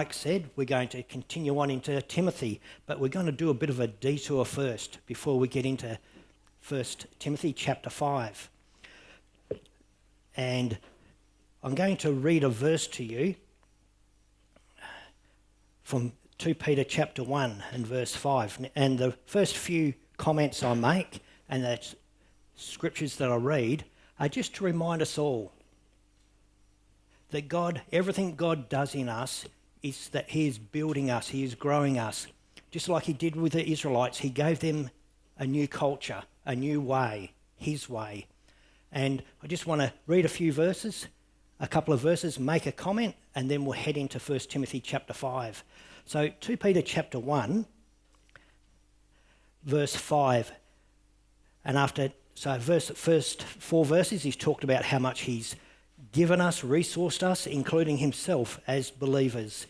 Mike said, we're going to continue on into Timothy, but we're going to do a bit of a detour first before we get into 1 Timothy chapter 5. And I'm going to read a verse to you from 2 Peter chapter 1 and verse 5. And the first few comments I make and the scriptures that I read are just to remind us all that God, everything God does in us is that He is building us, He is growing us. Just like He did with the Israelites, He gave them a new culture, a new way, His way. And I just want to read a few verses, a couple of verses, make a comment, and then we'll head into 1 Timothy chapter 5. So 2 Peter chapter 1, verse 5. And after, so verse, first four verses, he's talked about how much he's given us, resourced us, including himself as believers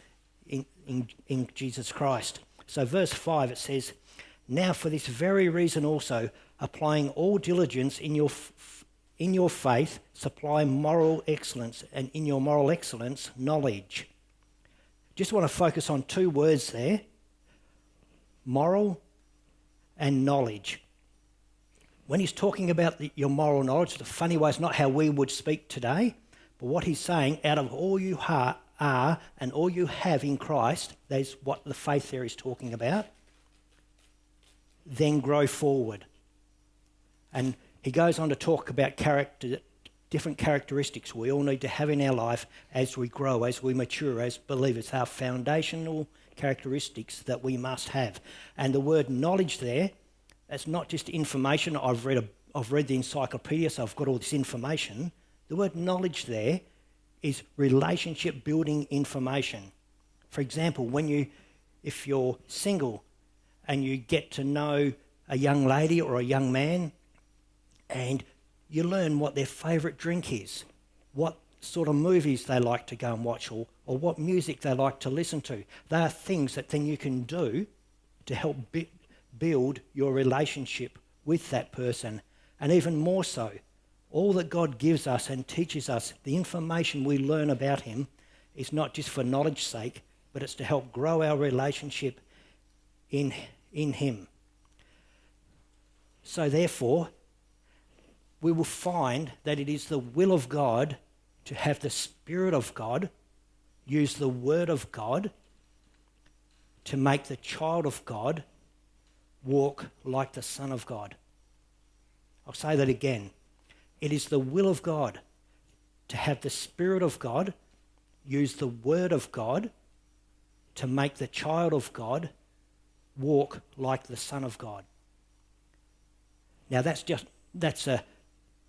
in, in, Jesus Christ. So, verse 5 it says, Now for this very reason also, applying all diligence in your, in your faith, supply moral excellence, and in your moral excellence, knowledge. Just want to focus on two words there moral and knowledge. When he's talking about the, your moral knowledge, the funny way is not how we would speak today. But what he's saying, out of all you are and all you have in Christ, that's what the faith there is talking about, then grow forward. And he goes on to talk about character, different characteristics we all need to have in our life as we grow, as we mature, as believers, our foundational characteristics that we must have. And the word knowledge there, that's not just information. I've read, a, I've read the encyclopedia, so I've got all this information. The word knowledge there is relationship building information. For example, when you, if you're single and you get to know a young lady or a young man and you learn what their favourite drink is, what sort of movies they like to go and watch, or, or what music they like to listen to. They are things that then you can do to help build your relationship with that person. And even more so, all that God gives us and teaches us, the information we learn about Him, is not just for knowledge's sake, but it's to help grow our relationship in, in Him. So, therefore, we will find that it is the will of God to have the Spirit of God use the Word of God to make the child of God walk like the Son of God. I'll say that again. It is the will of God to have the Spirit of God use the Word of God to make the child of God walk like the Son of God. Now that's just that's a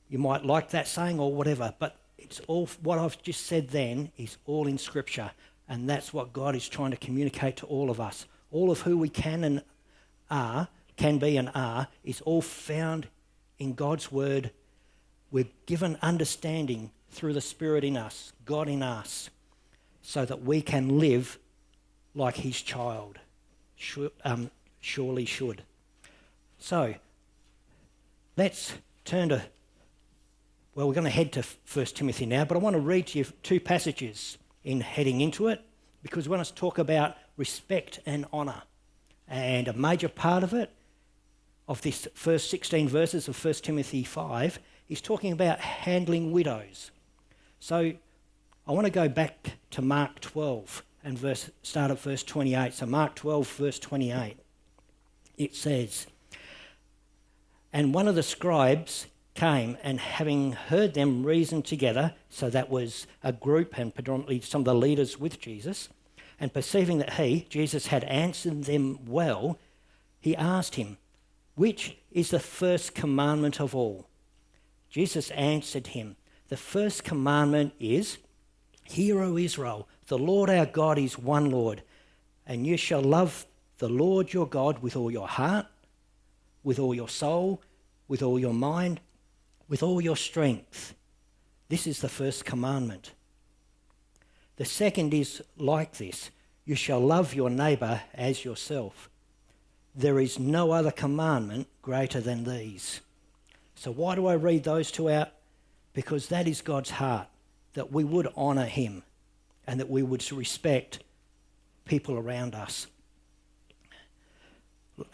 you might like that saying or whatever, but it's all what I've just said then is all in Scripture, and that's what God is trying to communicate to all of us. All of who we can and are, can be and are, is all found in God's Word we're given understanding through the Spirit in us, God in us, so that we can live like His child. Um, surely should. So, let's turn to. Well, we're going to head to 1 Timothy now, but I want to read to you two passages in heading into it because we want to talk about respect and honour. And a major part of it, of this first 16 verses of 1 Timothy 5, he's talking about handling widows. So I want to go back to Mark 12 and verse, start at verse 28. So Mark 12, verse 28. It says, And one of the scribes came, and having heard them reason together, so that was a group and predominantly some of the leaders with Jesus, and perceiving that he, Jesus, had answered them well, he asked him, Which is the first commandment of all? Jesus answered him, The first commandment is, Hear, O Israel, the Lord our God is one Lord, and you shall love the Lord your God with all your heart, with all your soul, with all your mind, with all your strength. This is the first commandment. The second is like this you shall love your neighbour as yourself. There is no other commandment greater than these. So, why do I read those two out? Because that is God's heart, that we would honour Him and that we would respect people around us.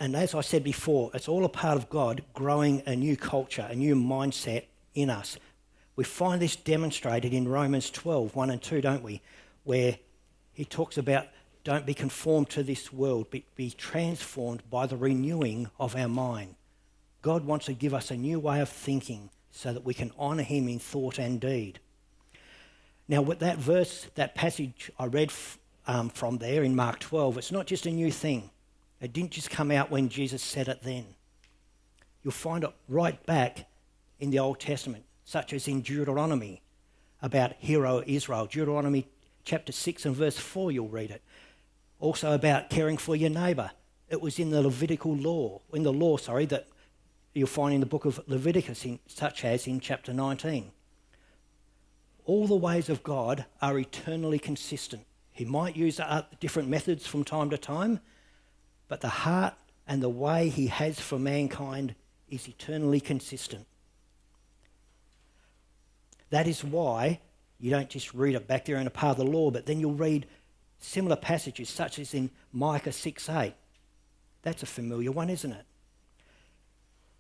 And as I said before, it's all a part of God growing a new culture, a new mindset in us. We find this demonstrated in Romans 12, 1 and 2, don't we? Where he talks about don't be conformed to this world, but be transformed by the renewing of our mind. God wants to give us a new way of thinking so that we can honour him in thought and deed. Now, with that verse, that passage I read um, from there in Mark 12, it's not just a new thing. It didn't just come out when Jesus said it then. You'll find it right back in the Old Testament, such as in Deuteronomy about hero Israel. Deuteronomy chapter 6 and verse 4, you'll read it. Also about caring for your neighbour. It was in the Levitical law, in the law, sorry, that you'll find in the book of Leviticus, in, such as in chapter 19. All the ways of God are eternally consistent. He might use uh, different methods from time to time, but the heart and the way He has for mankind is eternally consistent. That is why you don't just read it back there in a part of the law, but then you'll read similar passages, such as in Micah 6 8. That's a familiar one, isn't it?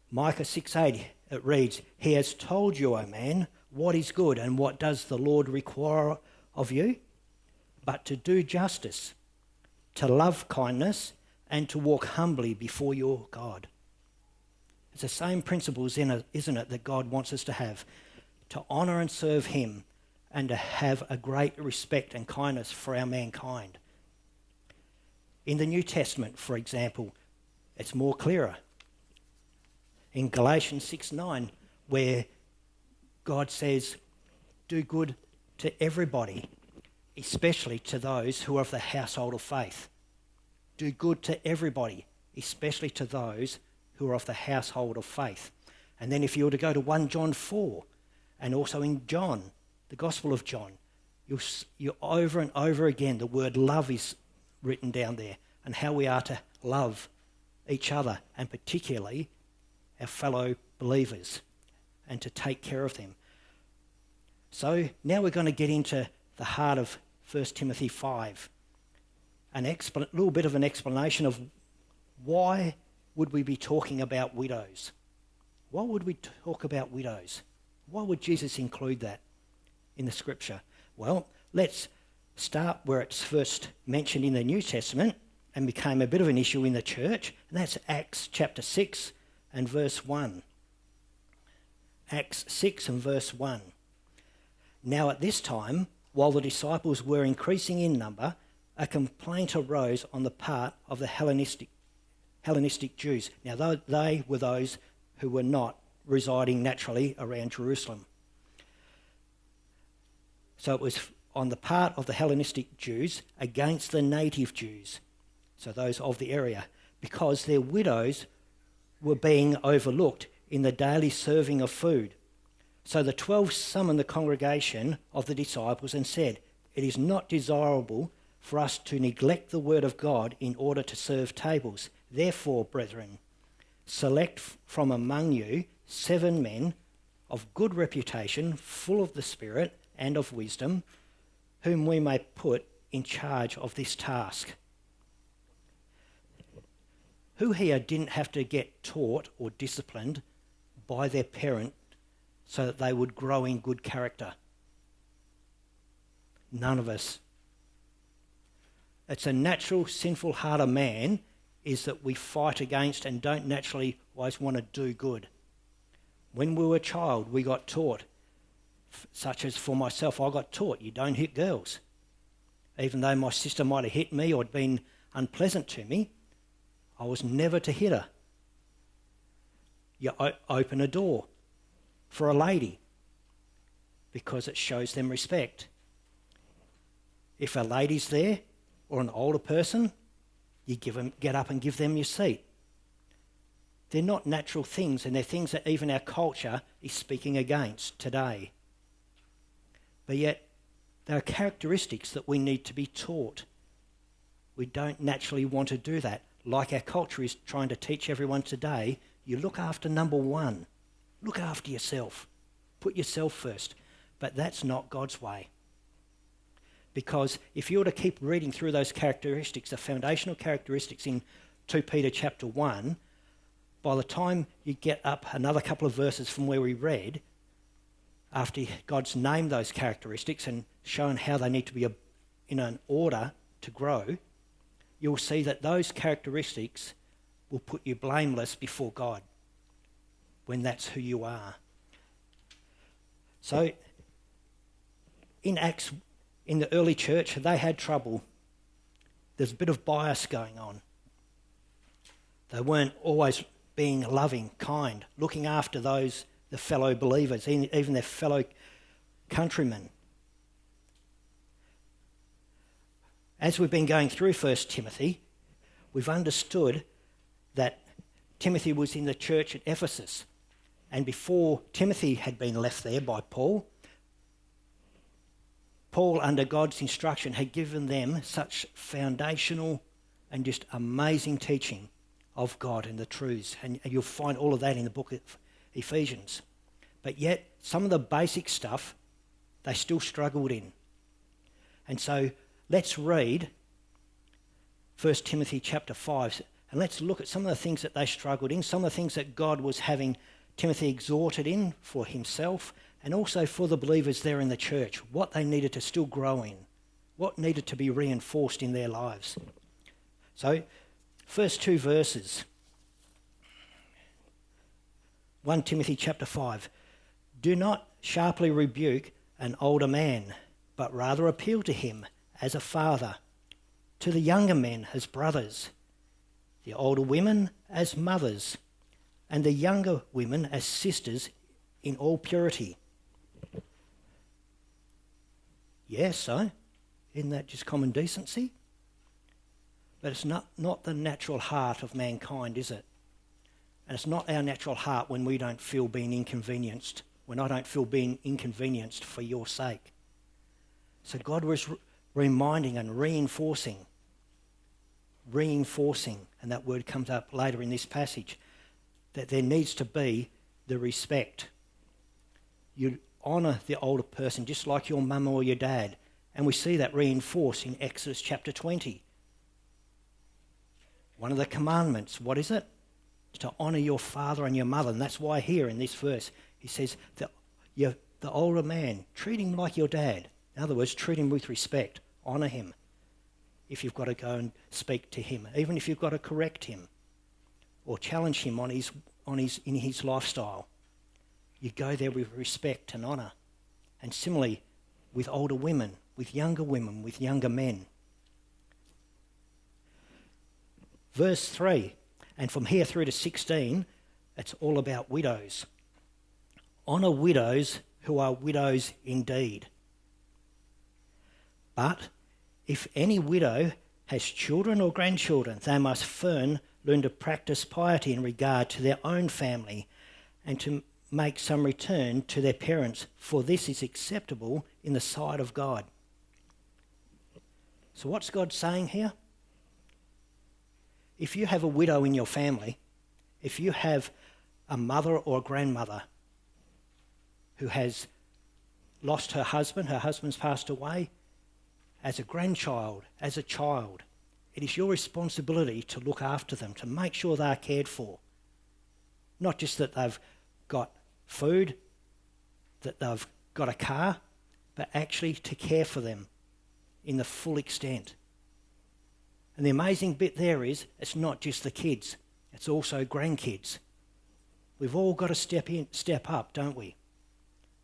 Micah 6:8 it reads, "He has told you, O man, what is good and what does the Lord require of you? But to do justice, to love kindness, and to walk humbly before your God." It's the same principles in it, isn't it, that God wants us to have, to honour and serve Him, and to have a great respect and kindness for our mankind. In the New Testament, for example, it's more clearer in Galatians 6 9, where God says, Do good to everybody, especially to those who are of the household of faith. Do good to everybody, especially to those who are of the household of faith. And then if you were to go to 1 John 4, and also in John, the Gospel of John, you'll, you over and over again, the word love is written down there, and how we are to love each other, and particularly our fellow believers and to take care of them. So now we're going to get into the heart of 1 Timothy 5. A expl- little bit of an explanation of why would we be talking about widows? Why would we talk about widows? Why would Jesus include that in the scripture? Well, let's start where it's first mentioned in the New Testament and became a bit of an issue in the church, and that's Acts chapter 6, and verse 1. Acts 6 and verse 1. Now at this time, while the disciples were increasing in number, a complaint arose on the part of the Hellenistic, Hellenistic Jews. Now they were those who were not residing naturally around Jerusalem. So it was on the part of the Hellenistic Jews against the native Jews, so those of the area, because their widows were being overlooked in the daily serving of food. So the twelve summoned the congregation of the disciples and said, It is not desirable for us to neglect the word of God in order to serve tables. Therefore, brethren, select from among you seven men of good reputation, full of the Spirit and of wisdom, whom we may put in charge of this task who here didn't have to get taught or disciplined by their parent so that they would grow in good character? None of us. It's a natural sinful heart of man is that we fight against and don't naturally always want to do good. When we were a child, we got taught, such as for myself, I got taught you don't hit girls. Even though my sister might have hit me or been unpleasant to me, I was never to hit her. You open a door for a lady because it shows them respect. If a lady's there or an older person, you give them, get up and give them your seat. They're not natural things, and they're things that even our culture is speaking against today. But yet, there are characteristics that we need to be taught. We don't naturally want to do that like our culture is trying to teach everyone today, you look after number one. Look after yourself. Put yourself first. But that's not God's way. Because if you were to keep reading through those characteristics, the foundational characteristics in 2 Peter chapter 1, by the time you get up another couple of verses from where we read, after God's named those characteristics and shown how they need to be in an order to grow, you'll see that those characteristics will put you blameless before God when that's who you are. So, in Acts, in the early church, they had trouble. There's a bit of bias going on. They weren't always being loving, kind, looking after those, the fellow believers, even their fellow countrymen. As we've been going through 1 Timothy, we've understood that Timothy was in the church at Ephesus. And before Timothy had been left there by Paul, Paul, under God's instruction, had given them such foundational and just amazing teaching of God and the truths. And you'll find all of that in the book of Ephesians. But yet, some of the basic stuff they still struggled in. And so let's read 1 Timothy chapter 5 and let's look at some of the things that they struggled in, some of the things that God was having Timothy exhorted in for himself and also for the believers there in the church, what they needed to still grow in, what needed to be reinforced in their lives. So, first two verses 1 Timothy chapter 5. Do not sharply rebuke an older man, but rather appeal to him as a father, to the younger men as brothers, the older women as mothers, and the younger women as sisters in all purity. Yes, so isn't that just common decency? But it's not, not the natural heart of mankind, is it? And it's not our natural heart when we don't feel being inconvenienced, when I don't feel being inconvenienced for your sake. So God was reminding and reinforcing, reinforcing, and that word comes up later in this passage, that there needs to be the respect. You honour the older person just like your mum or your dad. And we see that reinforced in Exodus chapter 20. One of the commandments, what is it? to honour your father and your mother. And that's why here in this verse he says that the older man, treat him like your dad. In other words, treat him with respect, honour him if you've got to go and speak to him, even if you've got to correct him or challenge him on his, on his, in his lifestyle. You go there with respect and honour. And similarly, with older women, with younger women, with younger men. Verse 3 and from here through to 16, it's all about widows. Honour widows who are widows indeed. But if any widow has children or grandchildren, they must first learn to practice piety in regard to their own family and to make some return to their parents, for this is acceptable in the sight of God. So, what's God saying here? if you have a widow in your family, if you have a mother or a grandmother who has lost her husband, her husband's passed away, as a grandchild, as a child, it is your responsibility to look after them, to make sure they are cared for. Not just that they've got food, that they've got a car, but actually to care for them in the full extent. And the amazing bit there is it's not just the kids, it's also grandkids. We've all got to step in, step up, don't we?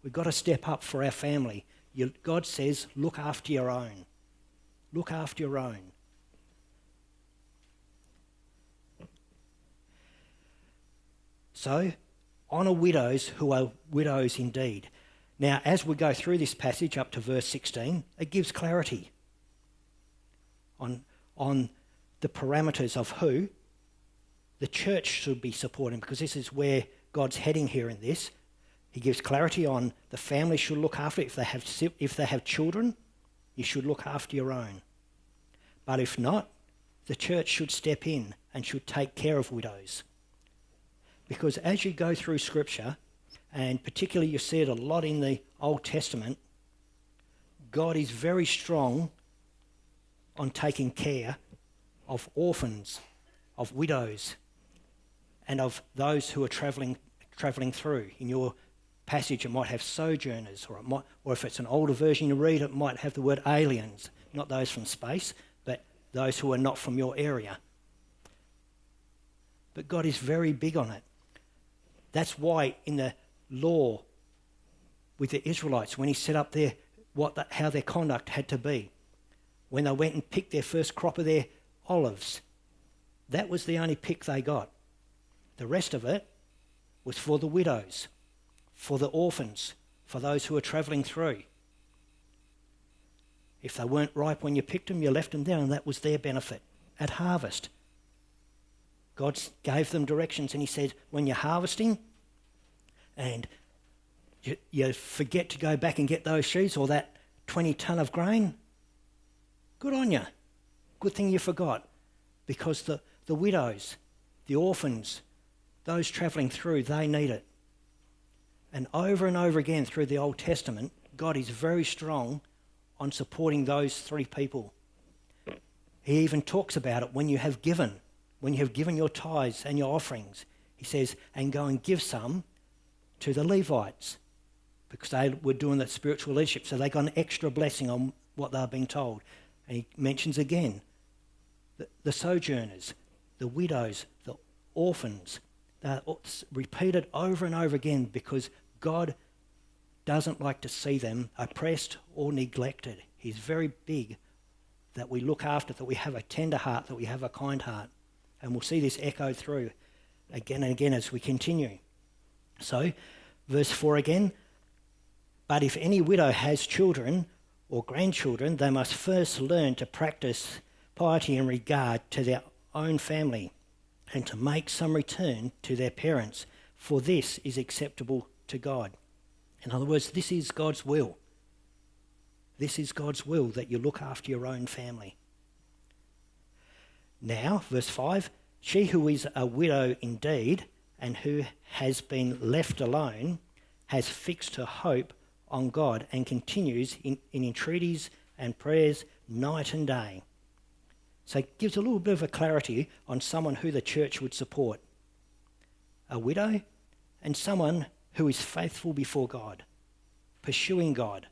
We've got to step up for our family. You, God says, look after your own. Look after your own. So, honour widows who are widows indeed. Now, as we go through this passage up to verse 16, it gives clarity on on the parameters of who the church should be supporting, because this is where God's heading here in this. He gives clarity on the family should look after if they have if they have children, you should look after your own. But if not, the church should step in and should take care of widows. Because as you go through scripture, and particularly you see it a lot in the Old Testament, God is very strong on taking care of orphans, of widows, and of those who are travelling travelling through. In your passage, it might have sojourners, or might, or if it's an older version you read, it might have the word aliens, not those from space, but those who are not from your area. But God is very big on it. That's why in the law with the Israelites, when He set up their what the, how their conduct had to be, when they went and picked their first crop of their olives, that was the only pick they got. The rest of it was for the widows, for the orphans, for those who are travelling through. If they weren't ripe when you picked them, you left them there, and that was their benefit. At harvest, God gave them directions, and He said, when you're harvesting and you, you forget to go back and get those sheaves or that 20 tonne of grain, good on you. Good thing you forgot. Because the, the widows, the orphans, those travelling through, they need it. And over and over again through the Old Testament, God is very strong on supporting those three people. He even talks about it when you have given, when you have given your tithes and your offerings. He says, and go and give some to the Levites because they were doing that spiritual leadership. So they got an extra blessing on what they were being told. And he mentions again the, the sojourners, the widows, the orphans, uh, repeated over and over again because God doesn't like to see them oppressed or neglected. He's very big that we look after, that we have a tender heart, that we have a kind heart. And we'll see this echo through again and again as we continue. So, verse 4 again. But if any widow has children or grandchildren, they must first learn to practice piety in regard to their own family and to make some return to their parents, for this is acceptable to God. In other words, this is God's will. This is God's will that you look after your own family. Now, verse 5 She who is a widow indeed and who has been left alone has fixed her hope on God and continues in, in entreaties and prayers night and day. So it gives a little bit of a clarity on someone who the church would support a widow and someone who is faithful before God, pursuing God.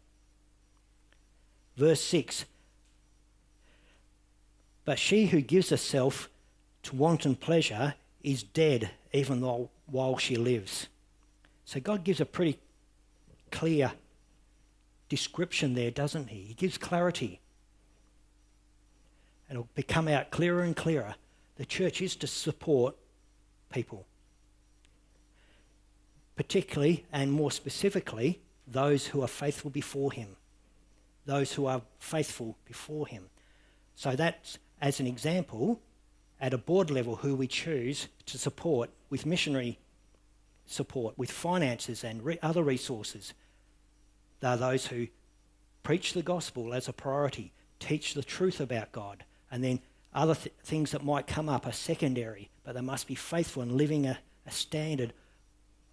Verse 6 But she who gives herself to wanton pleasure is dead even though, while she lives. So God gives a pretty clear description there, doesn't he? He gives clarity and it'll become out clearer and clearer. The church is to support people, particularly and more specifically, those who are faithful before Him. Those who are faithful before Him. So that's, as an example, at a board level, who we choose to support with missionary support, with finances and re- other resources. They are those who preach the gospel as a priority, teach the truth about God, and then other th- things that might come up are secondary, but they must be faithful in living a, a standard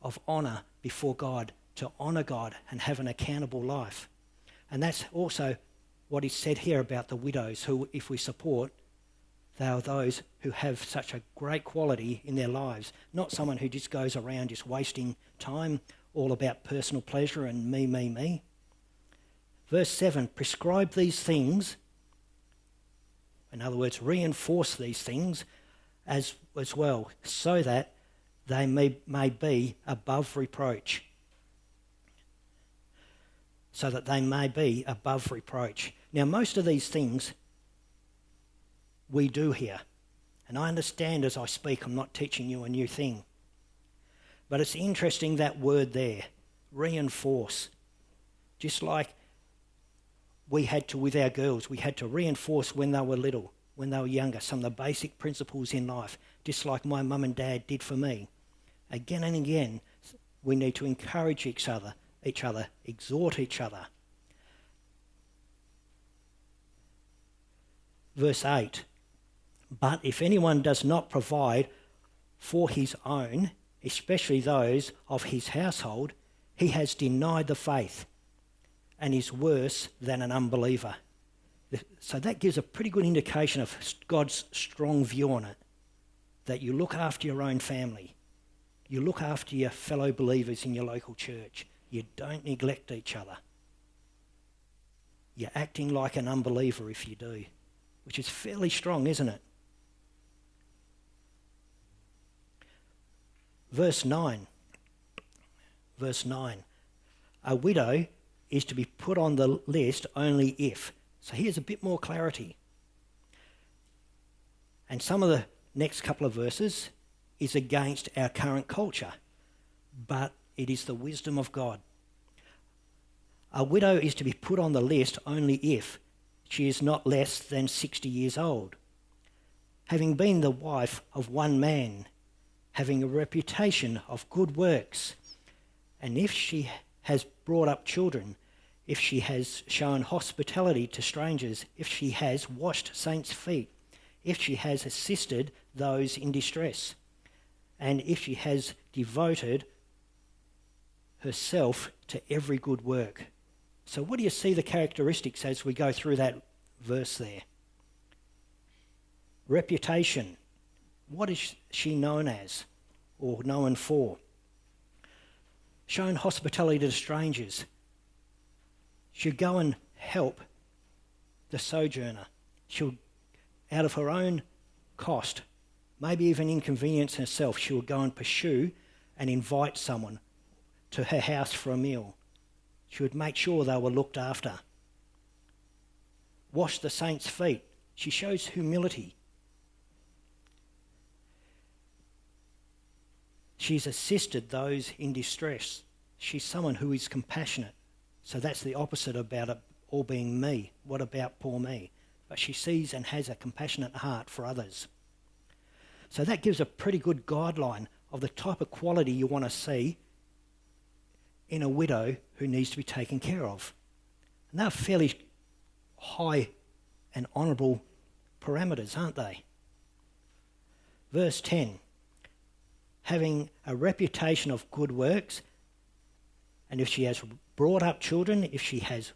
of honour before God, to honour God and have an accountable life. And that's also what is said here about the widows, who, if we support, they are those who have such a great quality in their lives, not someone who just goes around just wasting time, all about personal pleasure and me, me, me. Verse 7 Prescribe these things in other words, reinforce these things as, as well, so that they may, may be above reproach. So that they may be above reproach. Now, most of these things we do here. And I understand as I speak, I'm not teaching you a new thing. But it's interesting that word there reinforce. Just like we had to, with our girls, we had to reinforce when they were little, when they were younger, some of the basic principles in life, just like my mum and dad did for me. Again and again, we need to encourage each other, each other, exhort each other. Verse 8 But if anyone does not provide for his own, especially those of his household, he has denied the faith and is worse than an unbeliever. So that gives a pretty good indication of God's strong view on it. That you look after your own family, you look after your fellow believers in your local church, you don't neglect each other. You're acting like an unbeliever if you do, which is fairly strong, isn't it? Verse 9. Verse 9. A widow is to be put on the list only if. So here's a bit more clarity. And some of the next couple of verses is against our current culture, but it is the wisdom of God. A widow is to be put on the list only if she is not less than 60 years old, having been the wife of one man, having a reputation of good works, and if she has brought up children, if she has shown hospitality to strangers, if she has washed saints' feet, if she has assisted those in distress, and if she has devoted herself to every good work. So, what do you see the characteristics as we go through that verse there? Reputation. What is she known as or known for? Shown hospitality to strangers she'll go and help the sojourner. She'll, out of her own cost, maybe even inconvenience herself, she'll go and pursue and invite someone to her house for a meal. She would make sure they were looked after. Wash the saints' feet. She shows humility. She's assisted those in distress. She's someone who is compassionate. So that's the opposite about it all being me. What about poor me? But she sees and has a compassionate heart for others. So that gives a pretty good guideline of the type of quality you want to see in a widow who needs to be taken care of. And they're fairly high and honourable parameters, aren't they? Verse 10 having a reputation of good works, and if she has brought up children, if she has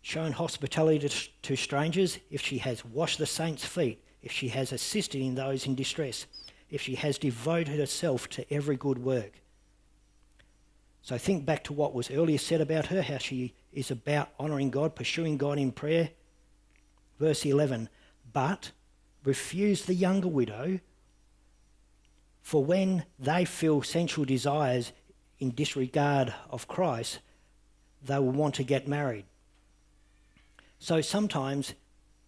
shown hospitality to, to strangers, if she has washed the saints' feet, if she has assisted in those in distress, if she has devoted herself to every good work. So think back to what was earlier said about her, how she is about honouring God, pursuing God in prayer. Verse 11, but refuse the younger widow, for when they feel sensual desires in disregard of Christ, they will want to get married. So sometimes,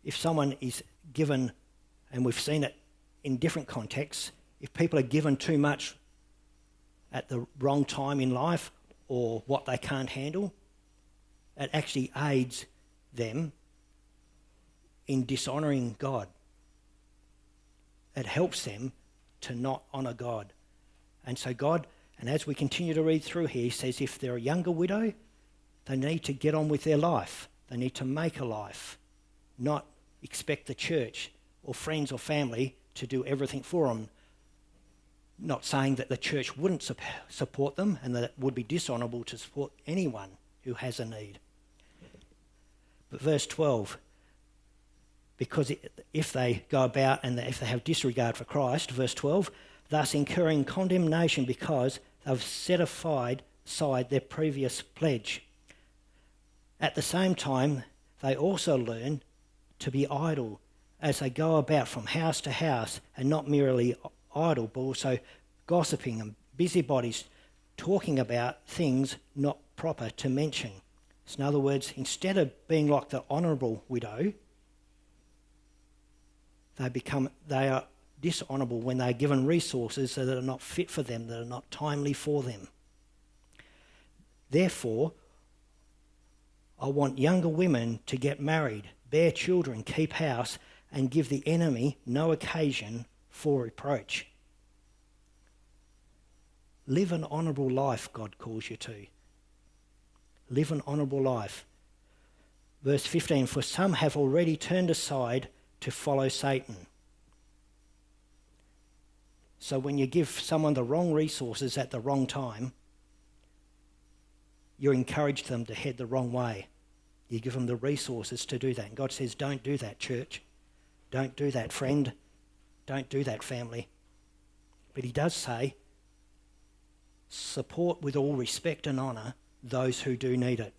if someone is given, and we've seen it in different contexts, if people are given too much at the wrong time in life or what they can't handle, it actually aids them in dishonouring God. It helps them to not honour God. And so, God, and as we continue to read through here, he says if they're a younger widow, they need to get on with their life. They need to make a life, not expect the church or friends or family to do everything for them. Not saying that the church wouldn't support them and that it would be dishonourable to support anyone who has a need. But verse 12, because if they go about and if they have disregard for Christ, verse 12, thus incurring condemnation because they've set aside their previous pledge. At the same time, they also learn to be idle as they go about from house to house and not merely idle, but also gossiping and busybodies talking about things not proper to mention. So in other words, instead of being like the honourable widow, they become they are dishonourable when they are given resources that are not fit for them, that are not timely for them. Therefore, I want younger women to get married, bear children, keep house, and give the enemy no occasion for reproach. Live an honourable life, God calls you to. Live an honourable life. Verse 15 For some have already turned aside to follow Satan. So when you give someone the wrong resources at the wrong time, you encourage them to head the wrong way You give them the resources to do that. And God says, don't do that, church. Don't do that, friend. Don't do that, family. But He does say, support with all respect and honour those who do need it.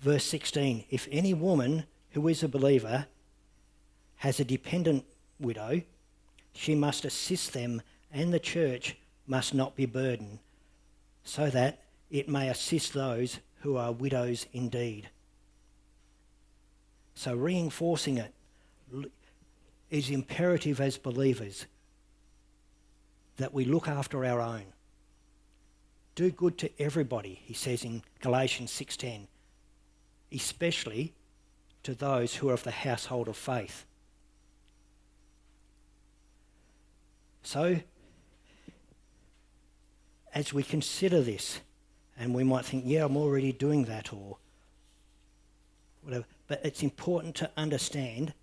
Verse 16 If any woman who is a believer has a dependent widow, she must assist them, and the church must not be burdened, so that it may assist those who are widows indeed. So, reinforcing it is imperative as believers that we look after our own. Do good to everybody, he says in Galatians 6:10, especially to those who are of the household of faith. So, as we consider this, and we might think, yeah, I'm already doing that, or whatever, but it's important to understand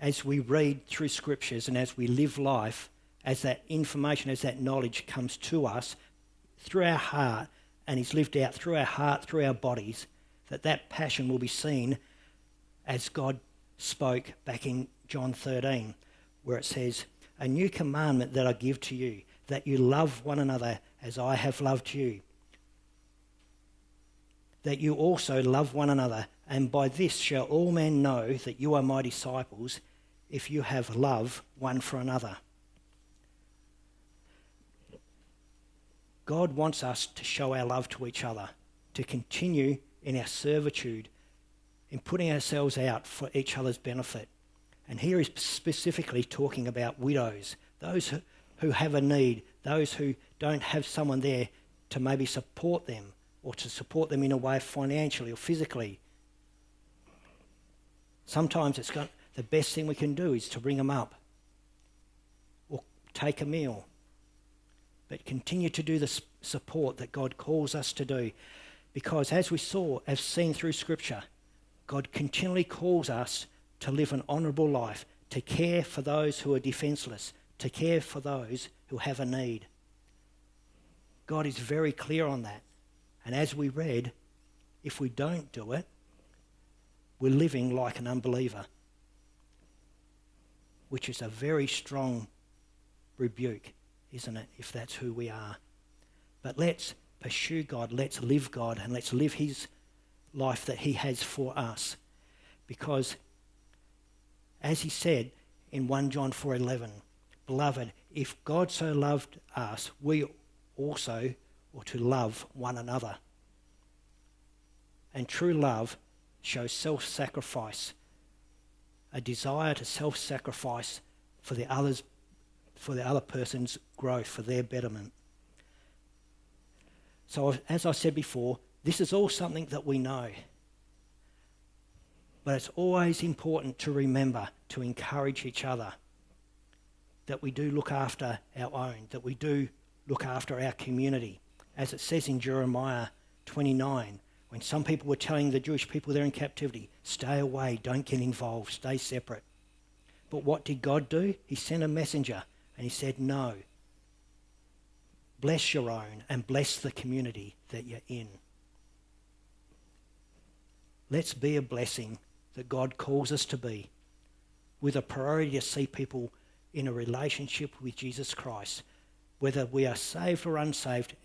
as we read through scriptures and as we live life, as that information, as that knowledge comes to us through our heart and is lived out through our heart, through our bodies, that that passion will be seen as God spoke back in John 13, where it says, A new commandment that I give to you, that you love one another as I have loved you. That you also love one another, and by this shall all men know that you are my disciples, if you have love one for another. God wants us to show our love to each other, to continue in our servitude, in putting ourselves out for each other's benefit. And here he's specifically talking about widows, those who have a need, those who don't have someone there to maybe support them or to support them in a way financially or physically. Sometimes it's the best thing we can do is to bring them up or take a meal but continue to do the support that God calls us to do. Because as we saw, as seen through Scripture, God continually calls us to live an honourable life, to care for those who are defenceless, to care for those who have a need. God is very clear on that. And as we read, if we don't do it, we're living like an unbeliever, which is a very strong rebuke isn't it, if that's who we are? But let's pursue God, let's live God, and let's live His life that He has for us. Because, as He said in 1 John 4:11, Beloved, if God so loved us, we also ought to love one another. And true love shows self sacrifice, a desire to self sacrifice for the other's for the other person's growth, for their betterment. So, as I said before, this is all something that we know. But it's always important to remember to encourage each other that we do look after our own, that we do look after our community. As it says in Jeremiah 29, when some people were telling the Jewish people they're in captivity, stay away, don't get involved, stay separate. But what did God do? He sent a messenger and he said, No. Bless your own and bless the community that you're in. Let's be a blessing that God calls us to be, with a priority to see people in a relationship with Jesus Christ. Whether we are saved or unsaved,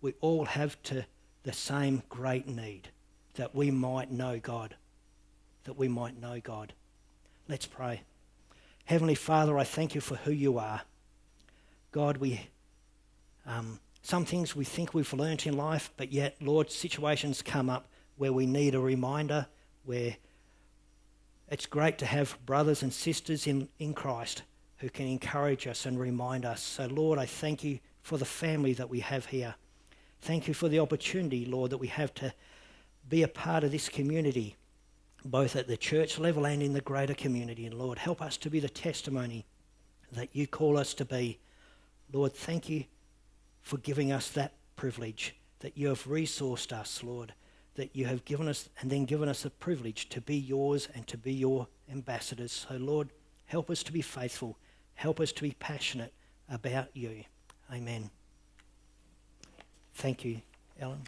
we all have to the same great need that we might know God. That we might know God. Let's pray. Heavenly Father, I thank you for who you are. God, we um, some things we think we've learnt in life, but yet, Lord, situations come up where we need a reminder, where it's great to have brothers and sisters in, in Christ who can encourage us and remind us. So, Lord, I thank you for the family that we have here. Thank you for the opportunity, Lord, that we have to be a part of this community both at the church level and in the greater community. And Lord, help us to be the testimony that you call us to be. Lord, thank you for giving us that privilege, that you have resourced us, Lord, that you have given us and then given us the privilege to be yours and to be your ambassadors. So, Lord, help us to be faithful. Help us to be passionate about you. Amen. Thank you, Ellen.